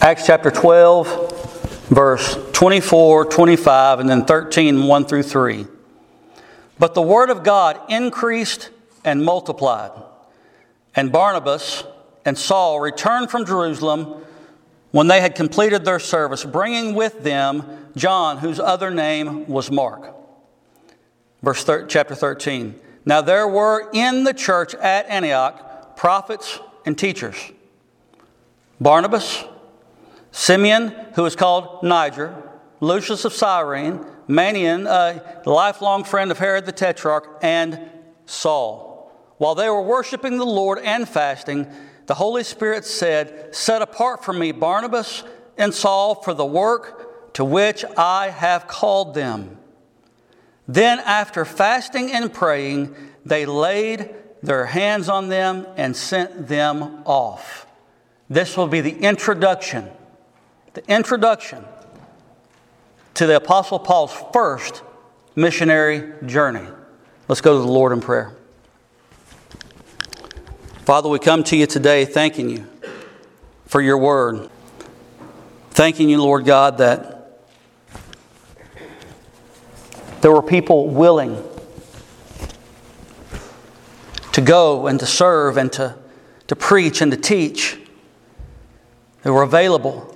Acts chapter 12, verse 24, 25, and then 13, 1 through 3. But the word of God increased and multiplied. And Barnabas and Saul returned from Jerusalem when they had completed their service, bringing with them John, whose other name was Mark. Verse thir- chapter 13. Now there were in the church at Antioch prophets and teachers Barnabas, Simeon, who was called Niger, Lucius of Cyrene, Manaen, a lifelong friend of Herod the Tetrarch, and Saul. While they were worshiping the Lord and fasting, the Holy Spirit said, Set apart for me Barnabas and Saul for the work to which I have called them. Then, after fasting and praying, they laid their hands on them and sent them off. This will be the introduction, the introduction to the Apostle Paul's first missionary journey. Let's go to the Lord in prayer. Father, we come to you today thanking you for your word. Thanking you, Lord God, that there were people willing to go and to serve and to, to preach and to teach. They were available.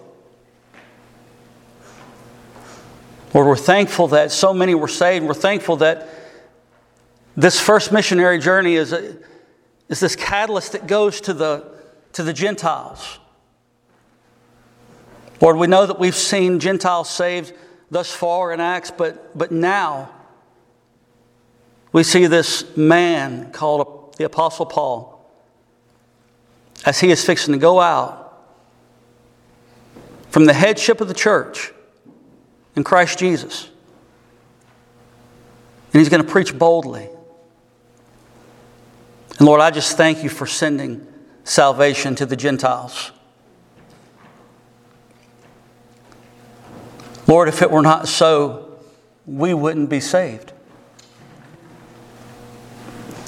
Lord, we're thankful that so many were saved. We're thankful that this first missionary journey is a, is this catalyst that goes to the, to the Gentiles. Lord, we know that we've seen Gentiles saved thus far in Acts, but, but now we see this man called the Apostle Paul as he is fixing to go out from the headship of the church in Christ Jesus. And he's going to preach boldly. And Lord, I just thank you for sending salvation to the Gentiles. Lord, if it were not so, we wouldn't be saved.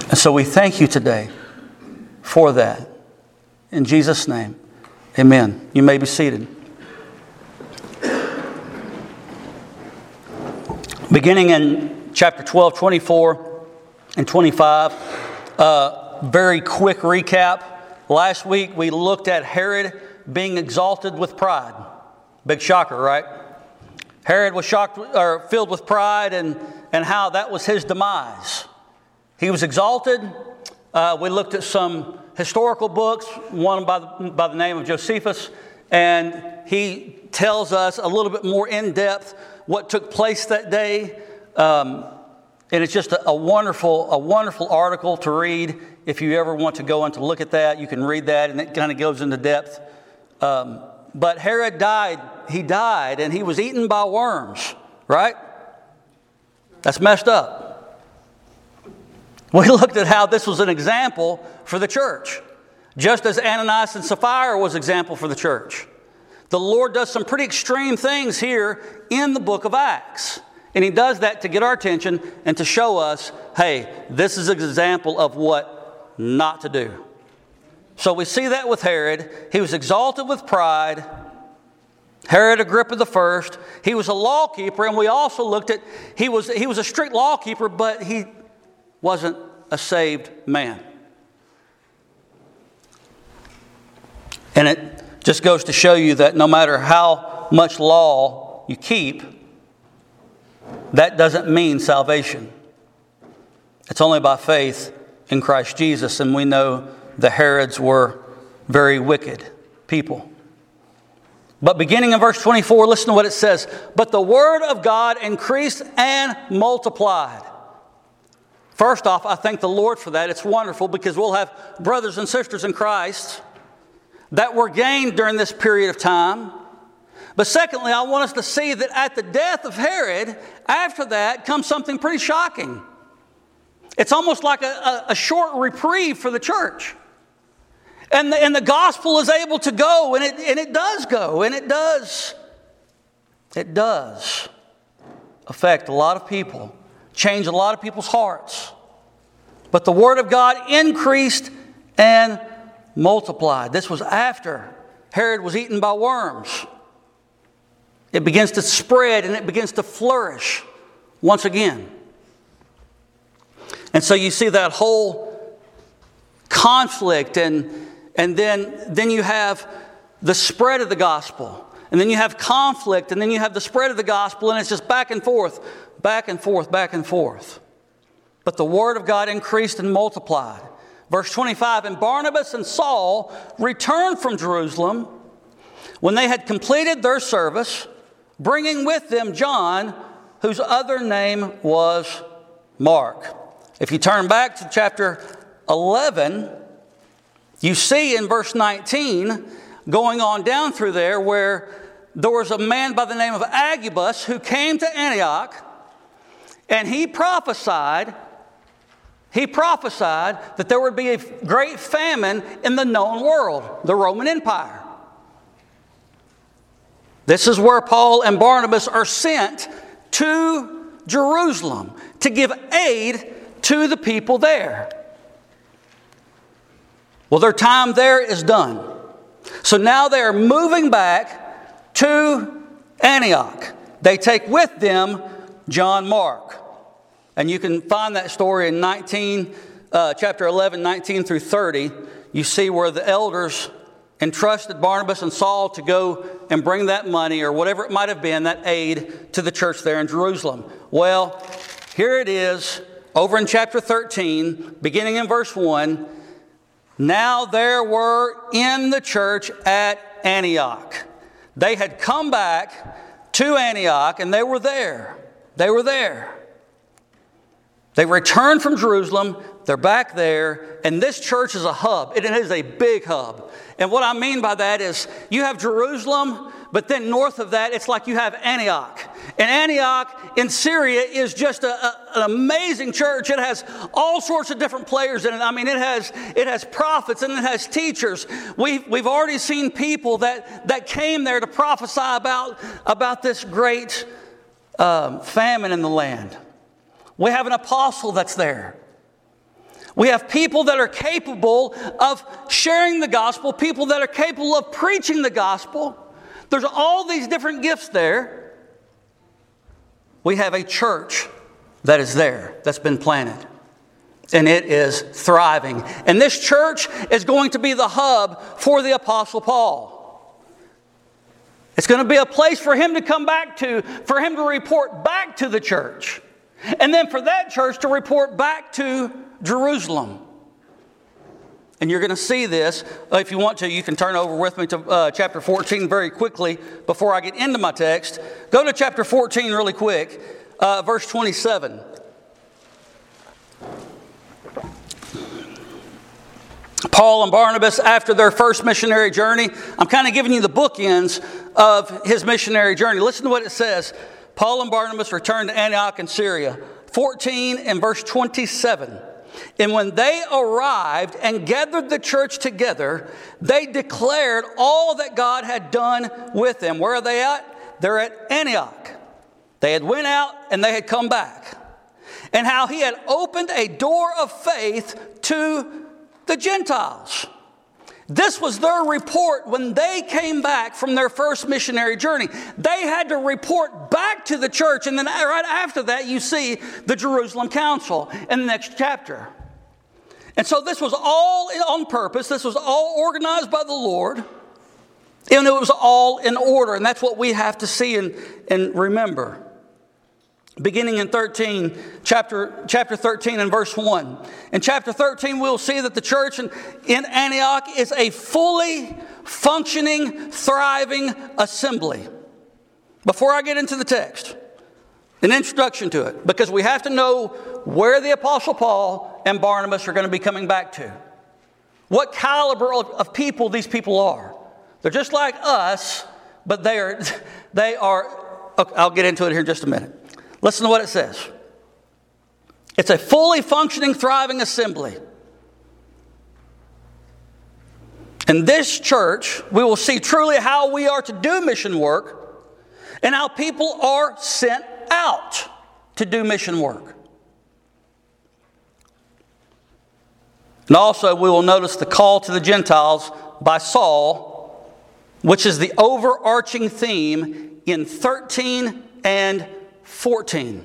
And so we thank you today for that. In Jesus' name, amen. You may be seated. Beginning in chapter 12, 24, and 25, uh, very quick recap. Last week we looked at Herod being exalted with pride. Big shocker, right? Herod was shocked or filled with pride and, and how that was his demise. He was exalted. Uh, we looked at some historical books, one by the, by the name of Josephus, and he tells us a little bit more in depth what took place that day. Um, and it's just a, a, wonderful, a wonderful article to read. If you ever want to go and to look at that, you can read that, and it kind of goes into depth. Um, but Herod died. He died, and he was eaten by worms, right? That's messed up. We looked at how this was an example for the church, just as Ananias and Sapphira was example for the church. The Lord does some pretty extreme things here in the book of Acts. And he does that to get our attention and to show us hey, this is an example of what not to do. So we see that with Herod. He was exalted with pride. Herod Agrippa the first. He was a lawkeeper, and we also looked at he was he was a strict lawkeeper, but he wasn't a saved man. And it just goes to show you that no matter how much law you keep, that doesn't mean salvation. It's only by faith in Christ Jesus, and we know the Herods were very wicked people. But beginning in verse 24, listen to what it says. But the word of God increased and multiplied. First off, I thank the Lord for that. It's wonderful because we'll have brothers and sisters in Christ that were gained during this period of time but secondly, I want us to see that at the death of Herod, after that comes something pretty shocking. It's almost like a, a, a short reprieve for the church. And the, and the gospel is able to go, and it, and it does go, and it does. It does affect a lot of people, change a lot of people's hearts. But the Word of God increased and multiplied. This was after Herod was eaten by worms. It begins to spread and it begins to flourish once again. And so you see that whole conflict, and, and then, then you have the spread of the gospel. And then you have conflict, and then you have the spread of the gospel, and it's just back and forth, back and forth, back and forth. But the word of God increased and multiplied. Verse 25 And Barnabas and Saul returned from Jerusalem when they had completed their service, bringing with them John, whose other name was Mark. If you turn back to chapter 11, you see in verse 19, going on down through there, where there was a man by the name of Agabus who came to Antioch and he prophesied. He prophesied that there would be a great famine in the known world, the Roman Empire. This is where Paul and Barnabas are sent to Jerusalem to give aid to the people there. Well, their time there is done. So now they are moving back to Antioch. They take with them John Mark. And you can find that story in 19, uh, chapter 11, 19 through 30. You see where the elders entrusted Barnabas and Saul to go and bring that money or whatever it might have been, that aid to the church there in Jerusalem. Well, here it is over in chapter 13, beginning in verse 1. Now there were in the church at Antioch. They had come back to Antioch and they were there. They were there. They returned from Jerusalem. They're back there. And this church is a hub. It is a big hub. And what I mean by that is you have Jerusalem, but then north of that, it's like you have Antioch. And Antioch in Syria is just a, a, an amazing church. It has all sorts of different players in it. I mean, it has, it has prophets and it has teachers. We've, we've already seen people that, that came there to prophesy about, about this great um, famine in the land. We have an apostle that's there. We have people that are capable of sharing the gospel, people that are capable of preaching the gospel. There's all these different gifts there. We have a church that is there, that's been planted, and it is thriving. And this church is going to be the hub for the Apostle Paul. It's going to be a place for him to come back to, for him to report back to the church, and then for that church to report back to Jerusalem. And you're going to see this. Uh, if you want to, you can turn over with me to uh, chapter 14 very quickly before I get into my text. Go to chapter 14 really quick, uh, verse 27. Paul and Barnabas, after their first missionary journey, I'm kind of giving you the bookends of his missionary journey. Listen to what it says. Paul and Barnabas returned to Antioch in Syria. 14 and verse 27. And when they arrived and gathered the church together, they declared all that God had done with them. Where are they at? They're at Antioch. They had went out and they had come back. And how he had opened a door of faith to the Gentiles. This was their report when they came back from their first missionary journey. They had to report back to the church, and then right after that, you see the Jerusalem Council in the next chapter. And so this was all on purpose, this was all organized by the Lord, and it was all in order. And that's what we have to see and, and remember beginning in 13 chapter, chapter 13 and verse 1 in chapter 13 we'll see that the church in, in antioch is a fully functioning thriving assembly. Before i get into the text an introduction to it because we have to know where the apostle paul and barnabas are going to be coming back to. What caliber of, of people these people are. They're just like us but they are they are i'll get into it here in just a minute Listen to what it says it's a fully functioning, thriving assembly. In this church, we will see truly how we are to do mission work and how people are sent out to do mission work. And also, we will notice the call to the Gentiles by Saul which is the overarching theme in 13 and 14.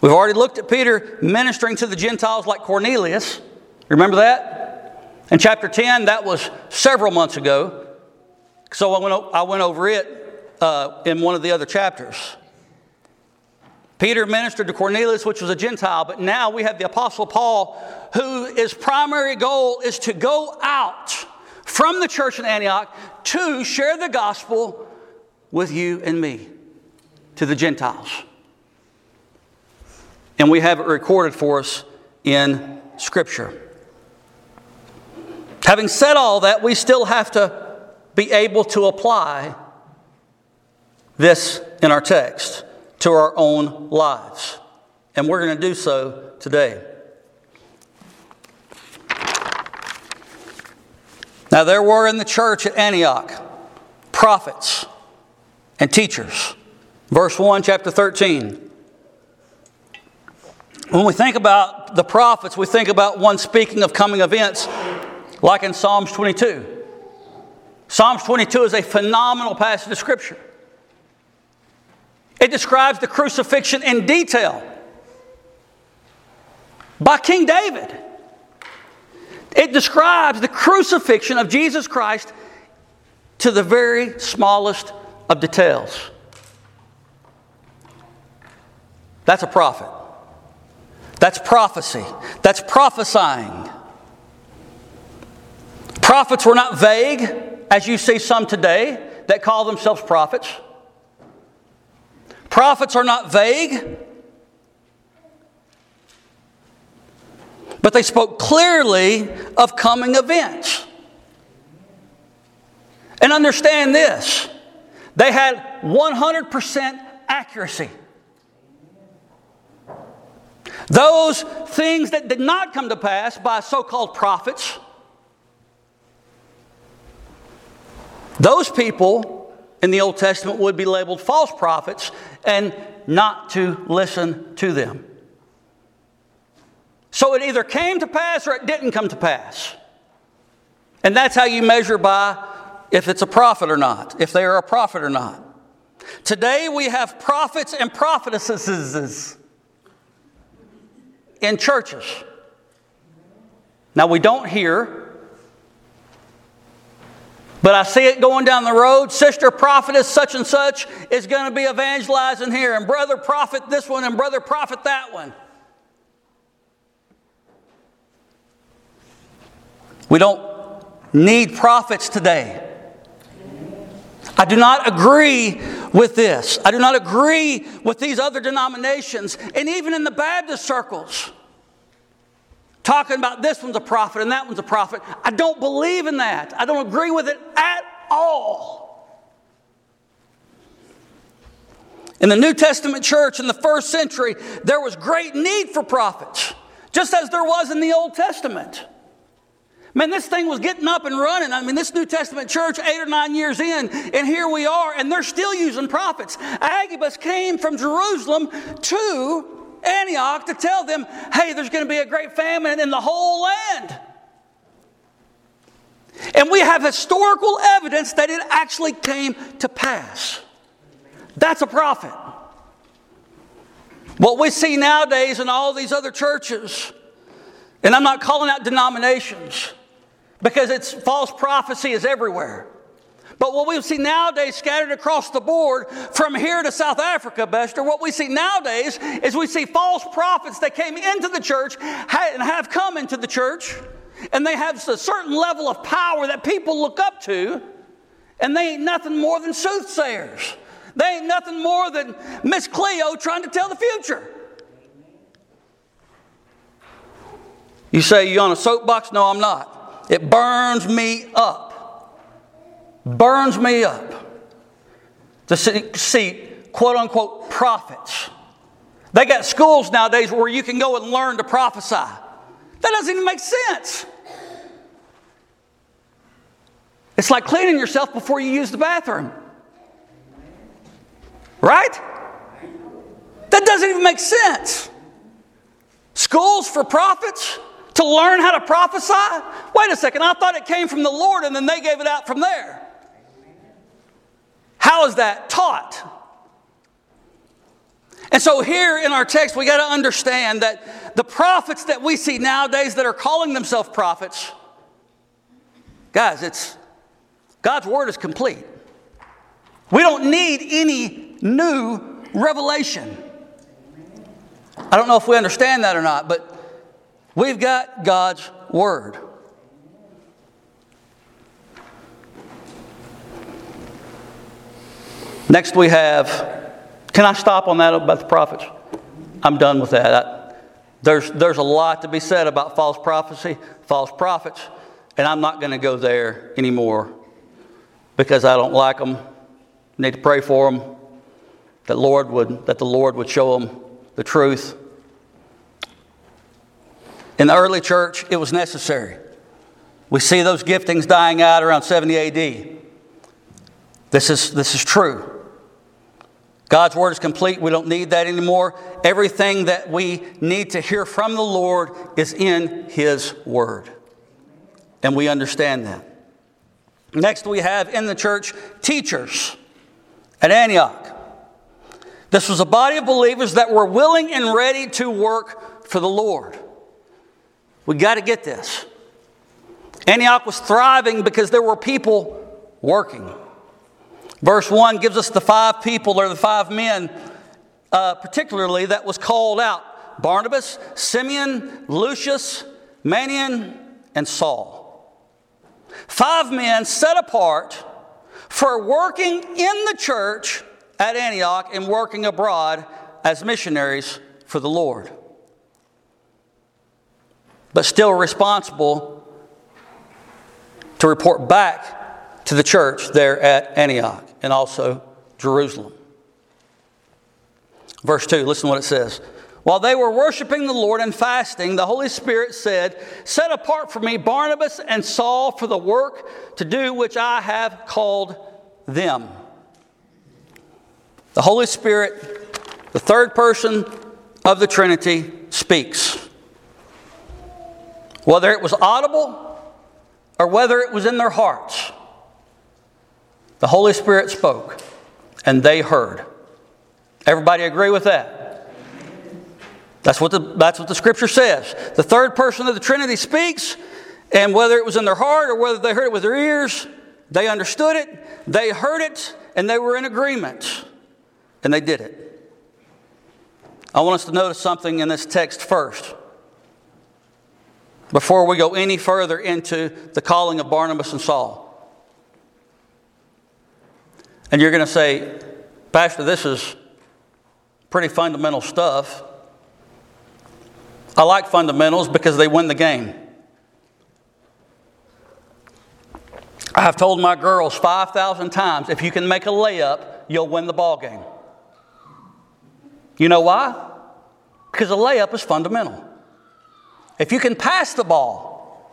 We've already looked at Peter ministering to the Gentiles like Cornelius. Remember that? In chapter 10, that was several months ago. So I went, I went over it uh, in one of the other chapters. Peter ministered to Cornelius, which was a Gentile, but now we have the Apostle Paul, whose primary goal is to go out from the church in Antioch to share the gospel with you and me to the Gentiles. And we have it recorded for us in Scripture. Having said all that, we still have to be able to apply this in our text to our own lives. And we're going to do so today. Now, there were in the church at Antioch prophets and teachers. Verse 1, chapter 13. When we think about the prophets, we think about one speaking of coming events, like in Psalms 22. Psalms 22 is a phenomenal passage of Scripture. It describes the crucifixion in detail by King David. It describes the crucifixion of Jesus Christ to the very smallest of details. That's a prophet. That's prophecy. That's prophesying. Prophets were not vague, as you see some today that call themselves prophets. Prophets are not vague, but they spoke clearly of coming events. And understand this they had 100% accuracy. Those things that did not come to pass by so called prophets, those people in the Old Testament would be labeled false prophets and not to listen to them. So it either came to pass or it didn't come to pass. And that's how you measure by if it's a prophet or not, if they are a prophet or not. Today we have prophets and prophetesses in churches. Now we don't hear, but I see it going down the road. Sister prophetess such and such is going to be evangelizing here, and brother prophet this one, and brother prophet that one. We don't need prophets today. I do not agree with this. I do not agree with these other denominations, and even in the Baptist circles, talking about this one's a prophet and that one's a prophet. I don't believe in that. I don't agree with it at all. In the New Testament church in the first century, there was great need for prophets, just as there was in the Old Testament. Man, this thing was getting up and running. I mean, this New Testament church, eight or nine years in, and here we are, and they're still using prophets. Agabus came from Jerusalem to Antioch to tell them, hey, there's going to be a great famine in the whole land. And we have historical evidence that it actually came to pass. That's a prophet. What we see nowadays in all these other churches, and I'm not calling out denominations, because it's false prophecy is everywhere. But what we see nowadays scattered across the board from here to South Africa, Bester, what we see nowadays is we see false prophets that came into the church and have come into the church, and they have a certain level of power that people look up to, and they ain't nothing more than soothsayers. They ain't nothing more than Miss Cleo trying to tell the future. You say, You on a soapbox? No, I'm not. It burns me up. Burns me up to see, quote unquote prophets. They got schools nowadays where you can go and learn to prophesy. That doesn't even make sense. It's like cleaning yourself before you use the bathroom. Right? That doesn't even make sense. Schools for prophets? To learn how to prophesy? Wait a second, I thought it came from the Lord and then they gave it out from there. How is that taught? And so, here in our text, we got to understand that the prophets that we see nowadays that are calling themselves prophets, guys, it's God's word is complete. We don't need any new revelation. I don't know if we understand that or not, but we've got God's Word. Next, we have. Can I stop on that about the prophets? I'm done with that. I, there's, there's a lot to be said about false prophecy, false prophets, and I'm not going to go there anymore because I don't like them. Need to pray for them that Lord would that the Lord would show them the truth. In the early church, it was necessary. We see those giftings dying out around 70 AD. This is, this is true. God's word is complete. We don't need that anymore. Everything that we need to hear from the Lord is in His word. And we understand that. Next, we have in the church teachers at Antioch. This was a body of believers that were willing and ready to work for the Lord. We got to get this. Antioch was thriving because there were people working. Verse 1 gives us the five people or the five men, uh, particularly, that was called out Barnabas, Simeon, Lucius, Manaen, and Saul. Five men set apart for working in the church at Antioch and working abroad as missionaries for the Lord. But still responsible to report back to the church there at Antioch and also Jerusalem. Verse 2, listen to what it says. While they were worshiping the Lord and fasting, the Holy Spirit said, Set apart for me Barnabas and Saul for the work to do which I have called them. The Holy Spirit, the third person of the Trinity, speaks. Whether it was audible or whether it was in their hearts, the Holy Spirit spoke and they heard. Everybody agree with that? That's what, the, that's what the scripture says. The third person of the Trinity speaks, and whether it was in their heart or whether they heard it with their ears, they understood it, they heard it, and they were in agreement. And they did it. I want us to notice something in this text first. Before we go any further into the calling of Barnabas and Saul. And you're going to say, Pastor, this is pretty fundamental stuff. I like fundamentals because they win the game. I have told my girls 5,000 times if you can make a layup, you'll win the ball game. You know why? Because a layup is fundamental. If you can pass the ball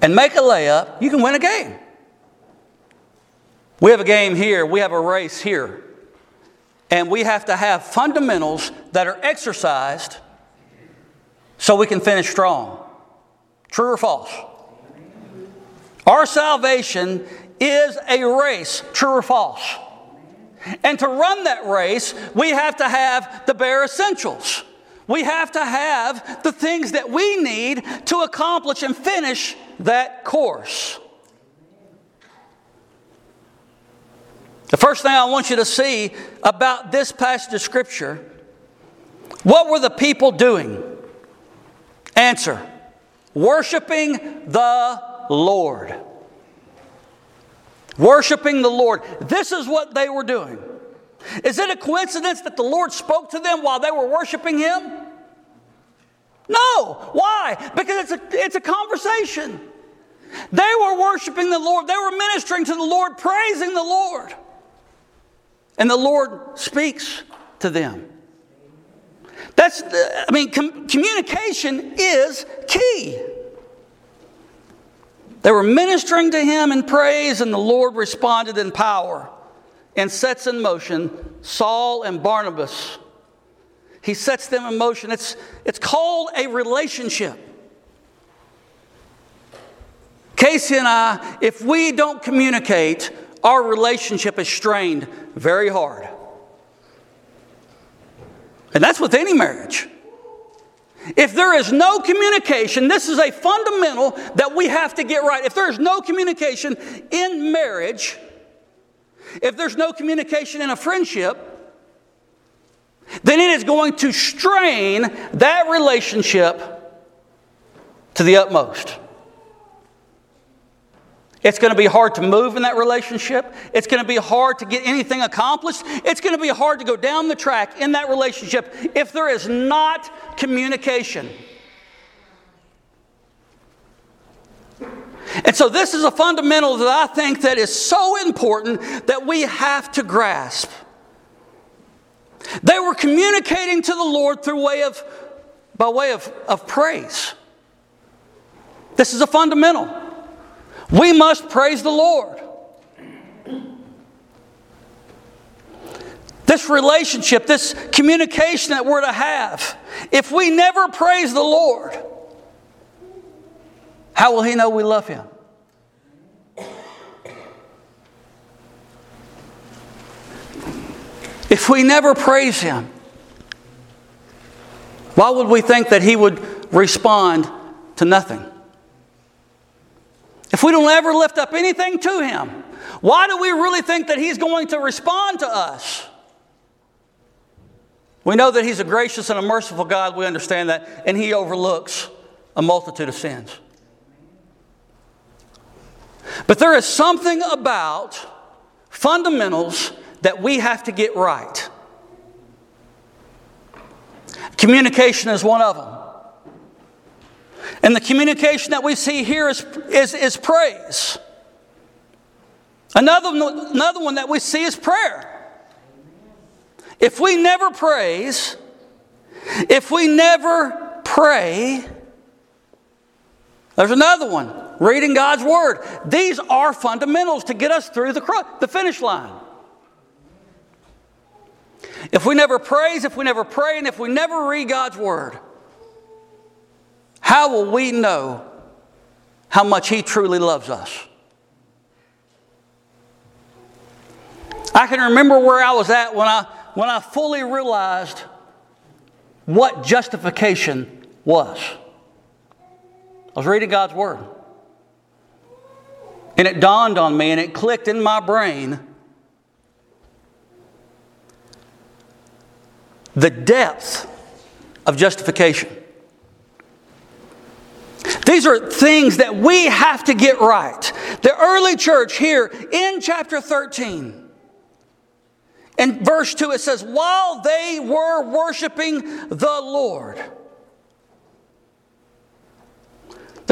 and make a layup, you can win a game. We have a game here, we have a race here. And we have to have fundamentals that are exercised so we can finish strong. True or false? Our salvation is a race. True or false? And to run that race, we have to have the bare essentials. We have to have the things that we need to accomplish and finish that course. The first thing I want you to see about this passage of Scripture what were the people doing? Answer worshiping the Lord. Worshiping the Lord. This is what they were doing. Is it a coincidence that the Lord spoke to them while they were worshiping Him? No. Why? Because it's a, it's a conversation. They were worshiping the Lord, they were ministering to the Lord, praising the Lord. And the Lord speaks to them. That's, I mean, com- communication is key. They were ministering to him in praise, and the Lord responded in power and sets in motion Saul and Barnabas. He sets them in motion. It's, it's called a relationship. Casey and I, if we don't communicate, our relationship is strained very hard. And that's with any marriage. If there is no communication, this is a fundamental that we have to get right. If there is no communication in marriage, if there's no communication in a friendship, then it is going to strain that relationship to the utmost. It's going to be hard to move in that relationship. It's going to be hard to get anything accomplished. It's going to be hard to go down the track in that relationship if there is not communication. And so this is a fundamental that I think that is so important that we have to grasp. They were communicating to the Lord through way of by way of, of praise. This is a fundamental. We must praise the Lord. This relationship, this communication that we're to have, if we never praise the Lord, how will He know we love Him? If we never praise Him, why would we think that He would respond to nothing? If we don't ever lift up anything to Him, why do we really think that He's going to respond to us? We know that He's a gracious and a merciful God. We understand that. And He overlooks a multitude of sins. But there is something about fundamentals that we have to get right. Communication is one of them. And the communication that we see here is, is, is praise. Another, another one that we see is prayer. If we never praise, if we never pray, there's another one reading God's Word. These are fundamentals to get us through the, the finish line. If we never praise, if we never pray, and if we never read God's Word, how will we know how much He truly loves us? I can remember where I was at when I, when I fully realized what justification was. I was reading God's Word. And it dawned on me and it clicked in my brain the depth of justification. These are things that we have to get right. The early church here in chapter 13, in verse 2, it says, While they were worshiping the Lord,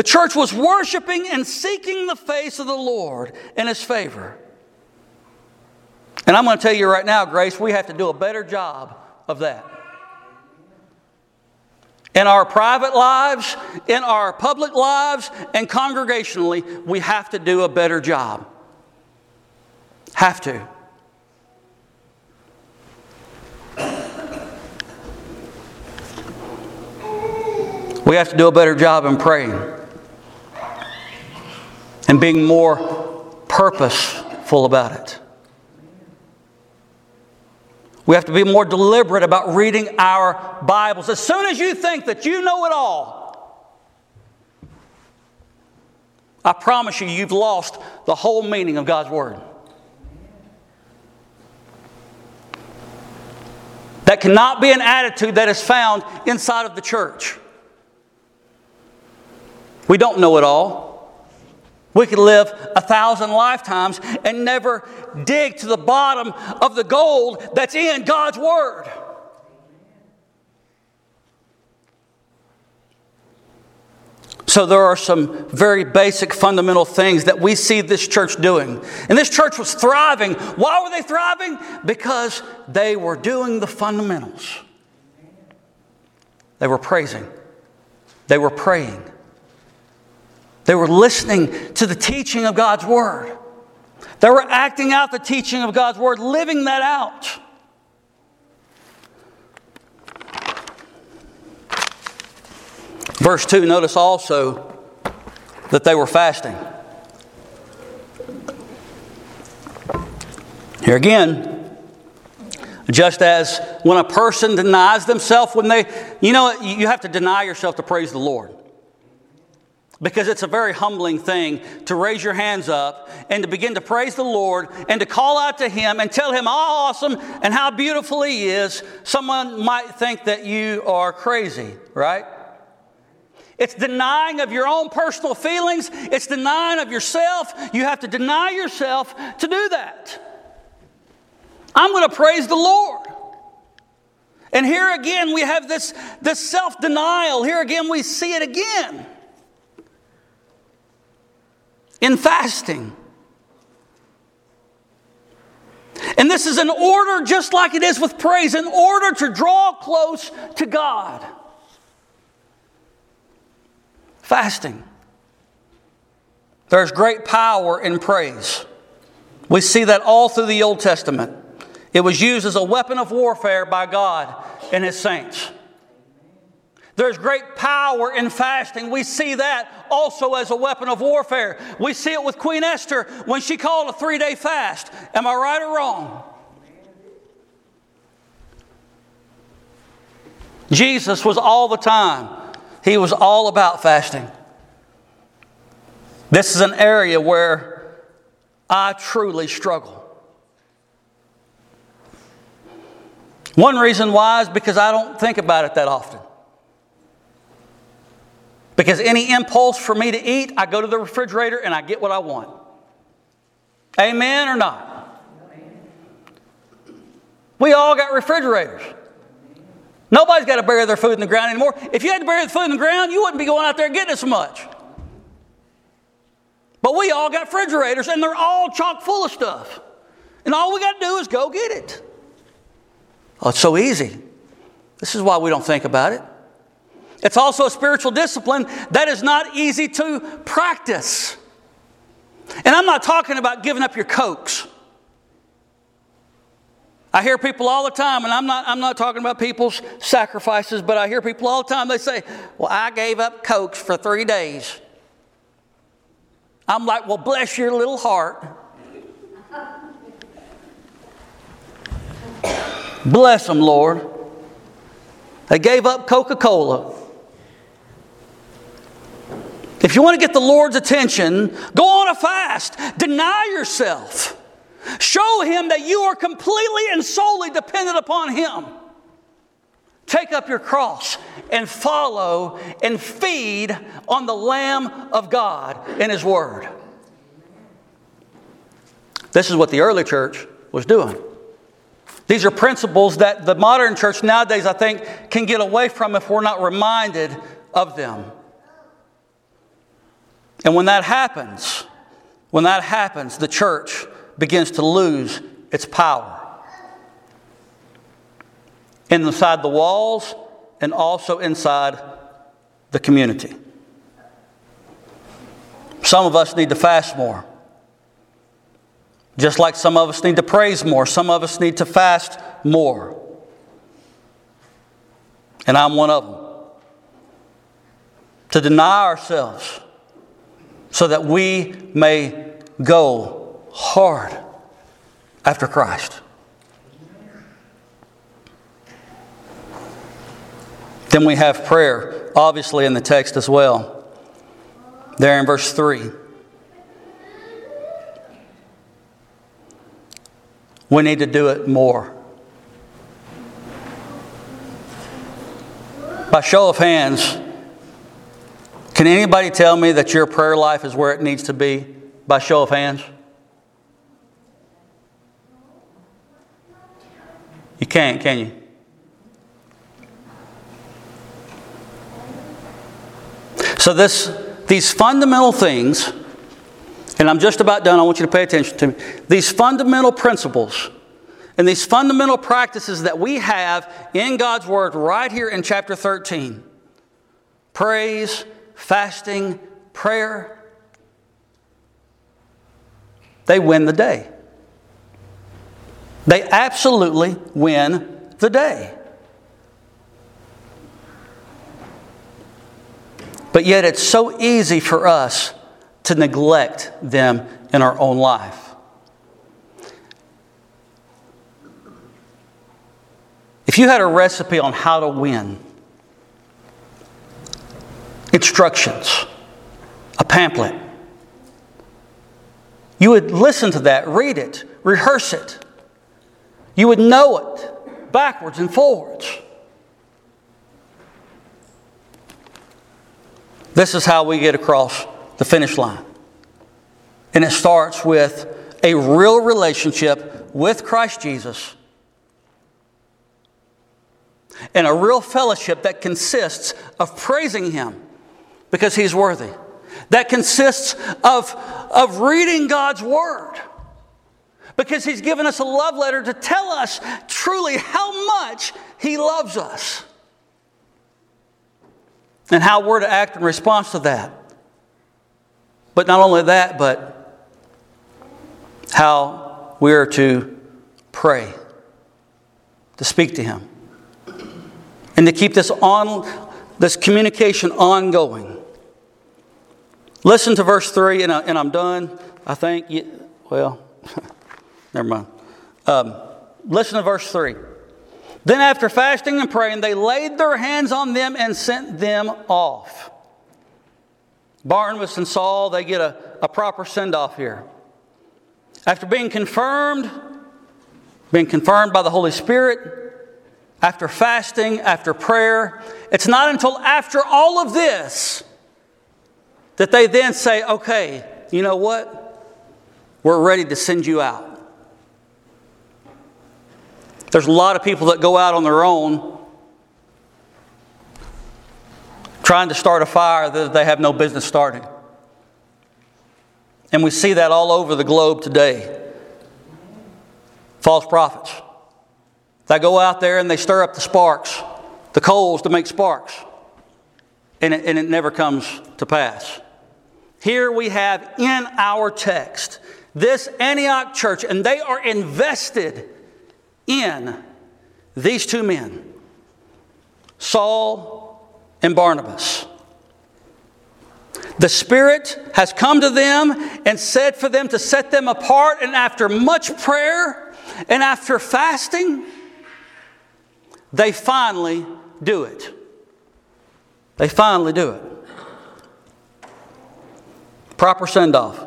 the church was worshiping and seeking the face of the Lord and his favor. And I'm going to tell you right now, Grace, we have to do a better job of that in our private lives, in our public lives, and congregationally, we have to do a better job. Have to. We have to do a better job in praying and being more purposeful about it. We have to be more deliberate about reading our Bibles. As soon as you think that you know it all, I promise you, you've lost the whole meaning of God's Word. That cannot be an attitude that is found inside of the church. We don't know it all. We could live a thousand lifetimes and never dig to the bottom of the gold that's in God's Word. So, there are some very basic fundamental things that we see this church doing. And this church was thriving. Why were they thriving? Because they were doing the fundamentals. They were praising, they were praying, they were listening to the teaching of God's word. They were acting out the teaching of God's word, living that out. Verse 2, notice also that they were fasting. Here again, just as when a person denies themselves, when they, you know, you have to deny yourself to praise the Lord. Because it's a very humbling thing to raise your hands up and to begin to praise the Lord and to call out to Him and tell Him how awesome and how beautiful He is. Someone might think that you are crazy, right? It's denying of your own personal feelings, it's denying of yourself. You have to deny yourself to do that. I'm going to praise the Lord. And here again, we have this, this self denial. Here again, we see it again in fasting. And this is an order, just like it is with praise, in order to draw close to God. Fasting. There's great power in praise. We see that all through the Old Testament. It was used as a weapon of warfare by God and His saints. There's great power in fasting. We see that also as a weapon of warfare. We see it with Queen Esther when she called a three day fast. Am I right or wrong? Jesus was all the time, he was all about fasting. This is an area where I truly struggle. One reason why is because I don't think about it that often. Because any impulse for me to eat, I go to the refrigerator and I get what I want. Amen or not? We all got refrigerators. Nobody's got to bury their food in the ground anymore. If you had to bury the food in the ground, you wouldn't be going out there getting as much. But we all got refrigerators and they're all chock full of stuff. And all we got to do is go get it. Oh, it's so easy. This is why we don't think about it. It's also a spiritual discipline that is not easy to practice. And I'm not talking about giving up your cokes. I hear people all the time, and I'm not, I'm not talking about people's sacrifices, but I hear people all the time, they say, Well, I gave up cokes for three days. I'm like, Well, bless your little heart. bless them, Lord. They gave up Coca Cola. If you want to get the Lord's attention, go on a fast. Deny yourself. Show Him that you are completely and solely dependent upon Him. Take up your cross and follow and feed on the Lamb of God and His Word. This is what the early church was doing. These are principles that the modern church nowadays, I think, can get away from if we're not reminded of them. And when that happens, when that happens, the church begins to lose its power. Inside the walls and also inside the community. Some of us need to fast more. Just like some of us need to praise more, some of us need to fast more. And I'm one of them. To deny ourselves so that we may go hard after Christ. Then we have prayer, obviously, in the text as well. There in verse 3. We need to do it more. By show of hands, can anybody tell me that your prayer life is where it needs to be by show of hands? You can't, can you? So this these fundamental things and I'm just about done. I want you to pay attention to me. These fundamental principles and these fundamental practices that we have in God's Word right here in chapter 13 praise, fasting, prayer, they win the day. They absolutely win the day. But yet, it's so easy for us to neglect them in our own life. If you had a recipe on how to win, instructions, a pamphlet, you would listen to that, read it, rehearse it. You would know it backwards and forwards. This is how we get across the finish line. And it starts with a real relationship with Christ Jesus and a real fellowship that consists of praising Him because He's worthy, that consists of, of reading God's Word because He's given us a love letter to tell us truly how much He loves us and how we're to act in response to that. But not only that, but how we're to pray, to speak to Him, and to keep this on this communication ongoing. Listen to verse 3, and, I, and I'm done. I think, well, never mind. Um, listen to verse 3. Then, after fasting and praying, they laid their hands on them and sent them off. Barnabas and Saul, they get a, a proper send off here. After being confirmed, being confirmed by the Holy Spirit, after fasting, after prayer, it's not until after all of this that they then say, okay, you know what? We're ready to send you out. There's a lot of people that go out on their own trying to start a fire that they have no business starting. And we see that all over the globe today. False prophets. They go out there and they stir up the sparks, the coals to make sparks, and it, and it never comes to pass. Here we have in our text this Antioch church, and they are invested in these two men, Saul and Barnabas. The Spirit has come to them and said for them to set them apart, and after much prayer and after fasting, they finally do it. They finally do it. Proper send off.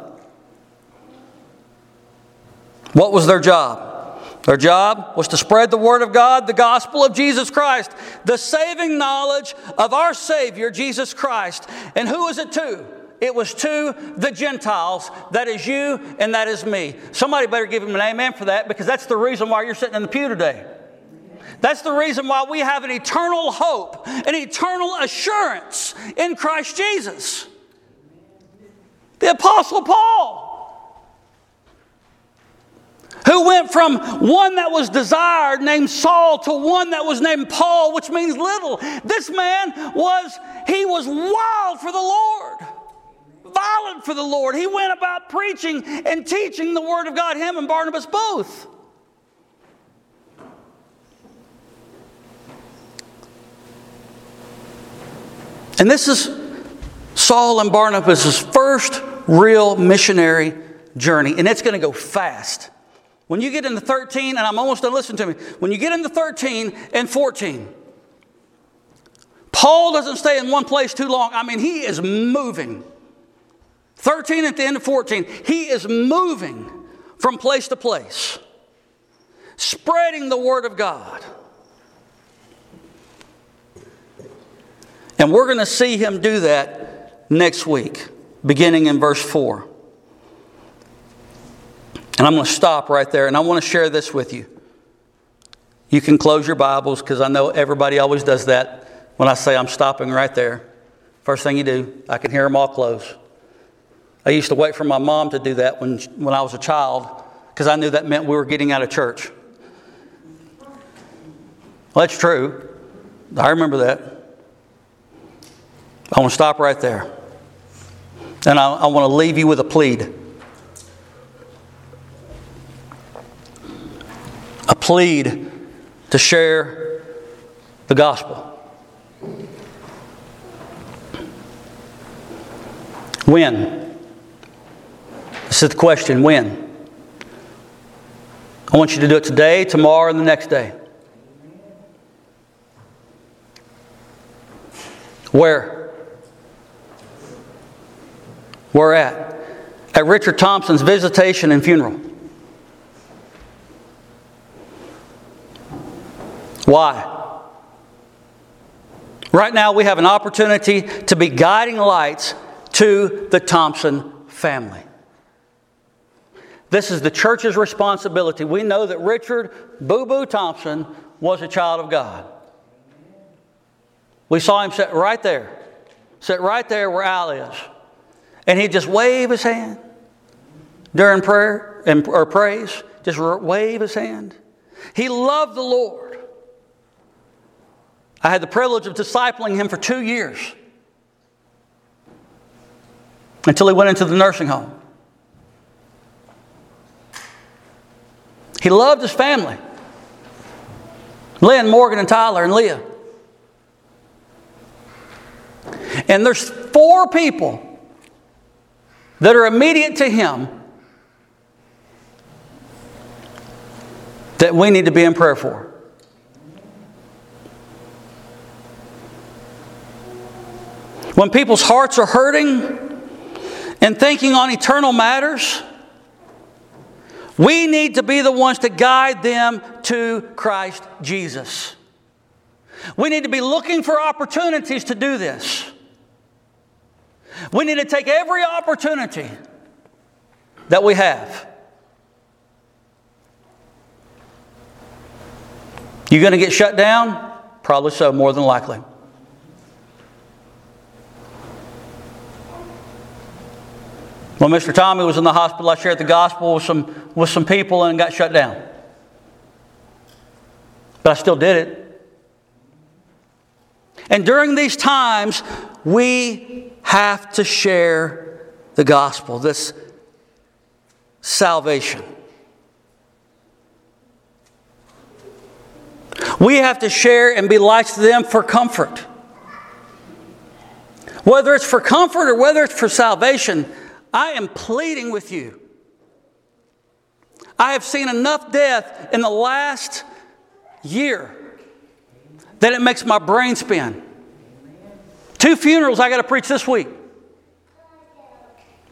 What was their job? Their job was to spread the Word of God, the gospel of Jesus Christ, the saving knowledge of our Savior, Jesus Christ. And who was it to? It was to the Gentiles. That is you and that is me. Somebody better give him an amen for that because that's the reason why you're sitting in the pew today. That's the reason why we have an eternal hope, an eternal assurance in Christ Jesus. The Apostle Paul who went from one that was desired named Saul to one that was named Paul, which means little. This man was, he was wild for the Lord, violent for the Lord. He went about preaching and teaching the word of God, him and Barnabas both. And this is Saul and Barnabas' first real missionary journey, and it's going to go fast. When you get into 13, and I'm almost done, listen to me. When you get into 13 and 14, Paul doesn't stay in one place too long. I mean, he is moving. 13 at the end of 14, he is moving from place to place, spreading the word of God. And we're going to see him do that next week, beginning in verse 4. And I'm going to stop right there and I want to share this with you. You can close your Bibles because I know everybody always does that when I say I'm stopping right there. First thing you do, I can hear them all close. I used to wait for my mom to do that when, when I was a child because I knew that meant we were getting out of church. Well, that's true. I remember that. I want to stop right there. And I, I want to leave you with a plead. A plead to share the gospel. When? This is the question when? I want you to do it today, tomorrow, and the next day. Where? Where at? At Richard Thompson's visitation and funeral. Why? Right now, we have an opportunity to be guiding lights to the Thompson family. This is the church's responsibility. We know that Richard Boo Boo Thompson was a child of God. We saw him sit right there, sit right there where Al is. And he'd just wave his hand during prayer and, or praise, just wave his hand. He loved the Lord. I had the privilege of discipling him for two years until he went into the nursing home. He loved his family Lynn, Morgan, and Tyler, and Leah. And there's four people that are immediate to him that we need to be in prayer for. When people's hearts are hurting and thinking on eternal matters, we need to be the ones to guide them to Christ Jesus. We need to be looking for opportunities to do this. We need to take every opportunity that we have. You going to get shut down? Probably so, more than likely. When Mr. Tommy was in the hospital, I shared the gospel with some, with some people and got shut down. But I still did it. And during these times, we have to share the gospel, this salvation. We have to share and be lights to them for comfort. Whether it's for comfort or whether it's for salvation, I am pleading with you. I have seen enough death in the last year that it makes my brain spin. Two funerals I got to preach this week.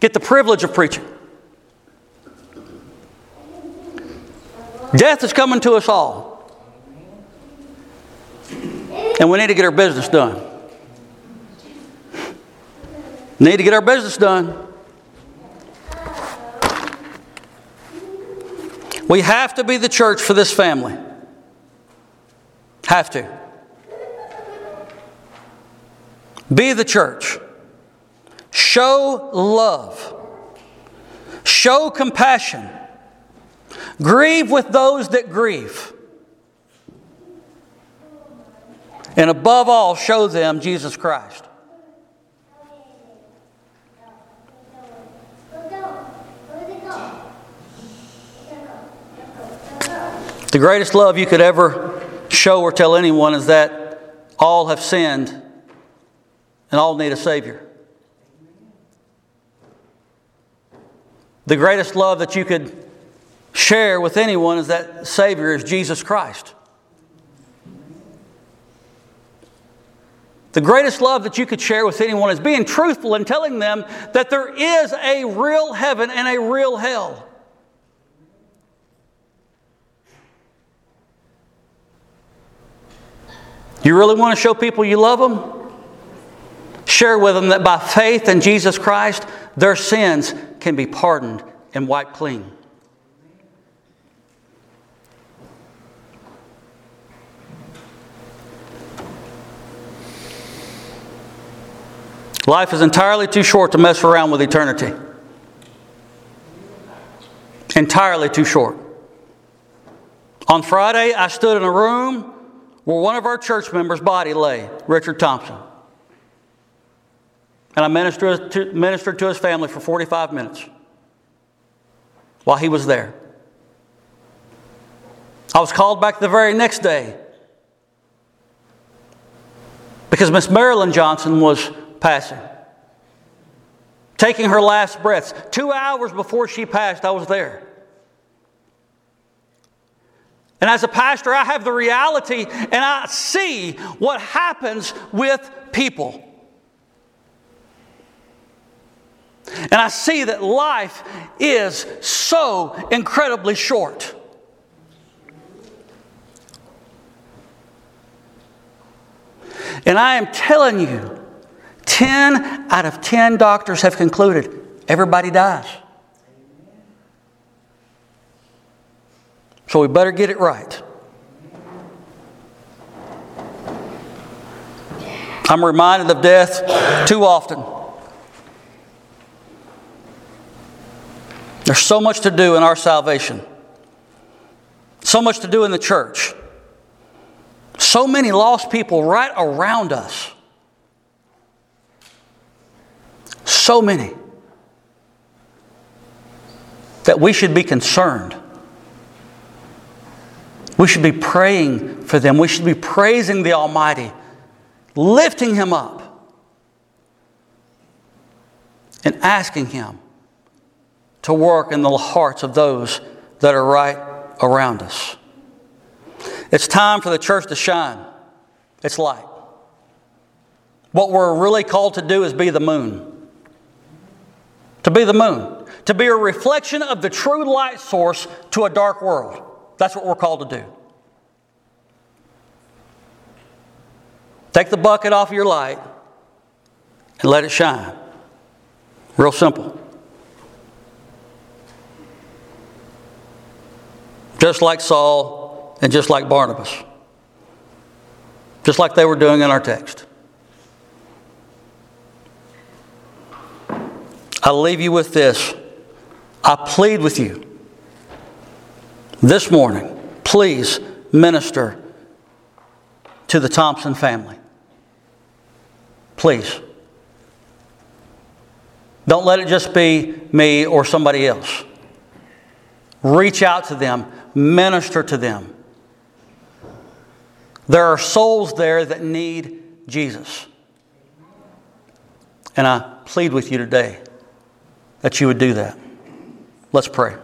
Get the privilege of preaching. Death is coming to us all. And we need to get our business done. Need to get our business done. We have to be the church for this family. Have to. Be the church. Show love. Show compassion. Grieve with those that grieve. And above all, show them Jesus Christ. The greatest love you could ever show or tell anyone is that all have sinned and all need a Savior. The greatest love that you could share with anyone is that Savior is Jesus Christ. The greatest love that you could share with anyone is being truthful and telling them that there is a real heaven and a real hell. You really want to show people you love them? Share with them that by faith in Jesus Christ, their sins can be pardoned and wiped clean. Life is entirely too short to mess around with eternity. Entirely too short. On Friday, I stood in a room where one of our church members' body lay, Richard Thompson. And I ministered to, ministered to his family for 45 minutes while he was there. I was called back the very next day because Miss Marilyn Johnson was passing, taking her last breaths. Two hours before she passed, I was there. And as a pastor, I have the reality and I see what happens with people. And I see that life is so incredibly short. And I am telling you, 10 out of 10 doctors have concluded everybody dies. So we better get it right. I'm reminded of death too often. There's so much to do in our salvation, so much to do in the church, so many lost people right around us. So many that we should be concerned. We should be praying for them. We should be praising the Almighty, lifting Him up, and asking Him to work in the hearts of those that are right around us. It's time for the church to shine its light. What we're really called to do is be the moon. To be the moon. To be a reflection of the true light source to a dark world. That's what we're called to do. Take the bucket off your light and let it shine. Real simple. Just like Saul and just like Barnabas. Just like they were doing in our text. I'll leave you with this. I plead with you this morning, please minister to the Thompson family. Please. Don't let it just be me or somebody else. Reach out to them, minister to them. There are souls there that need Jesus. And I plead with you today that you would do that. Let's pray.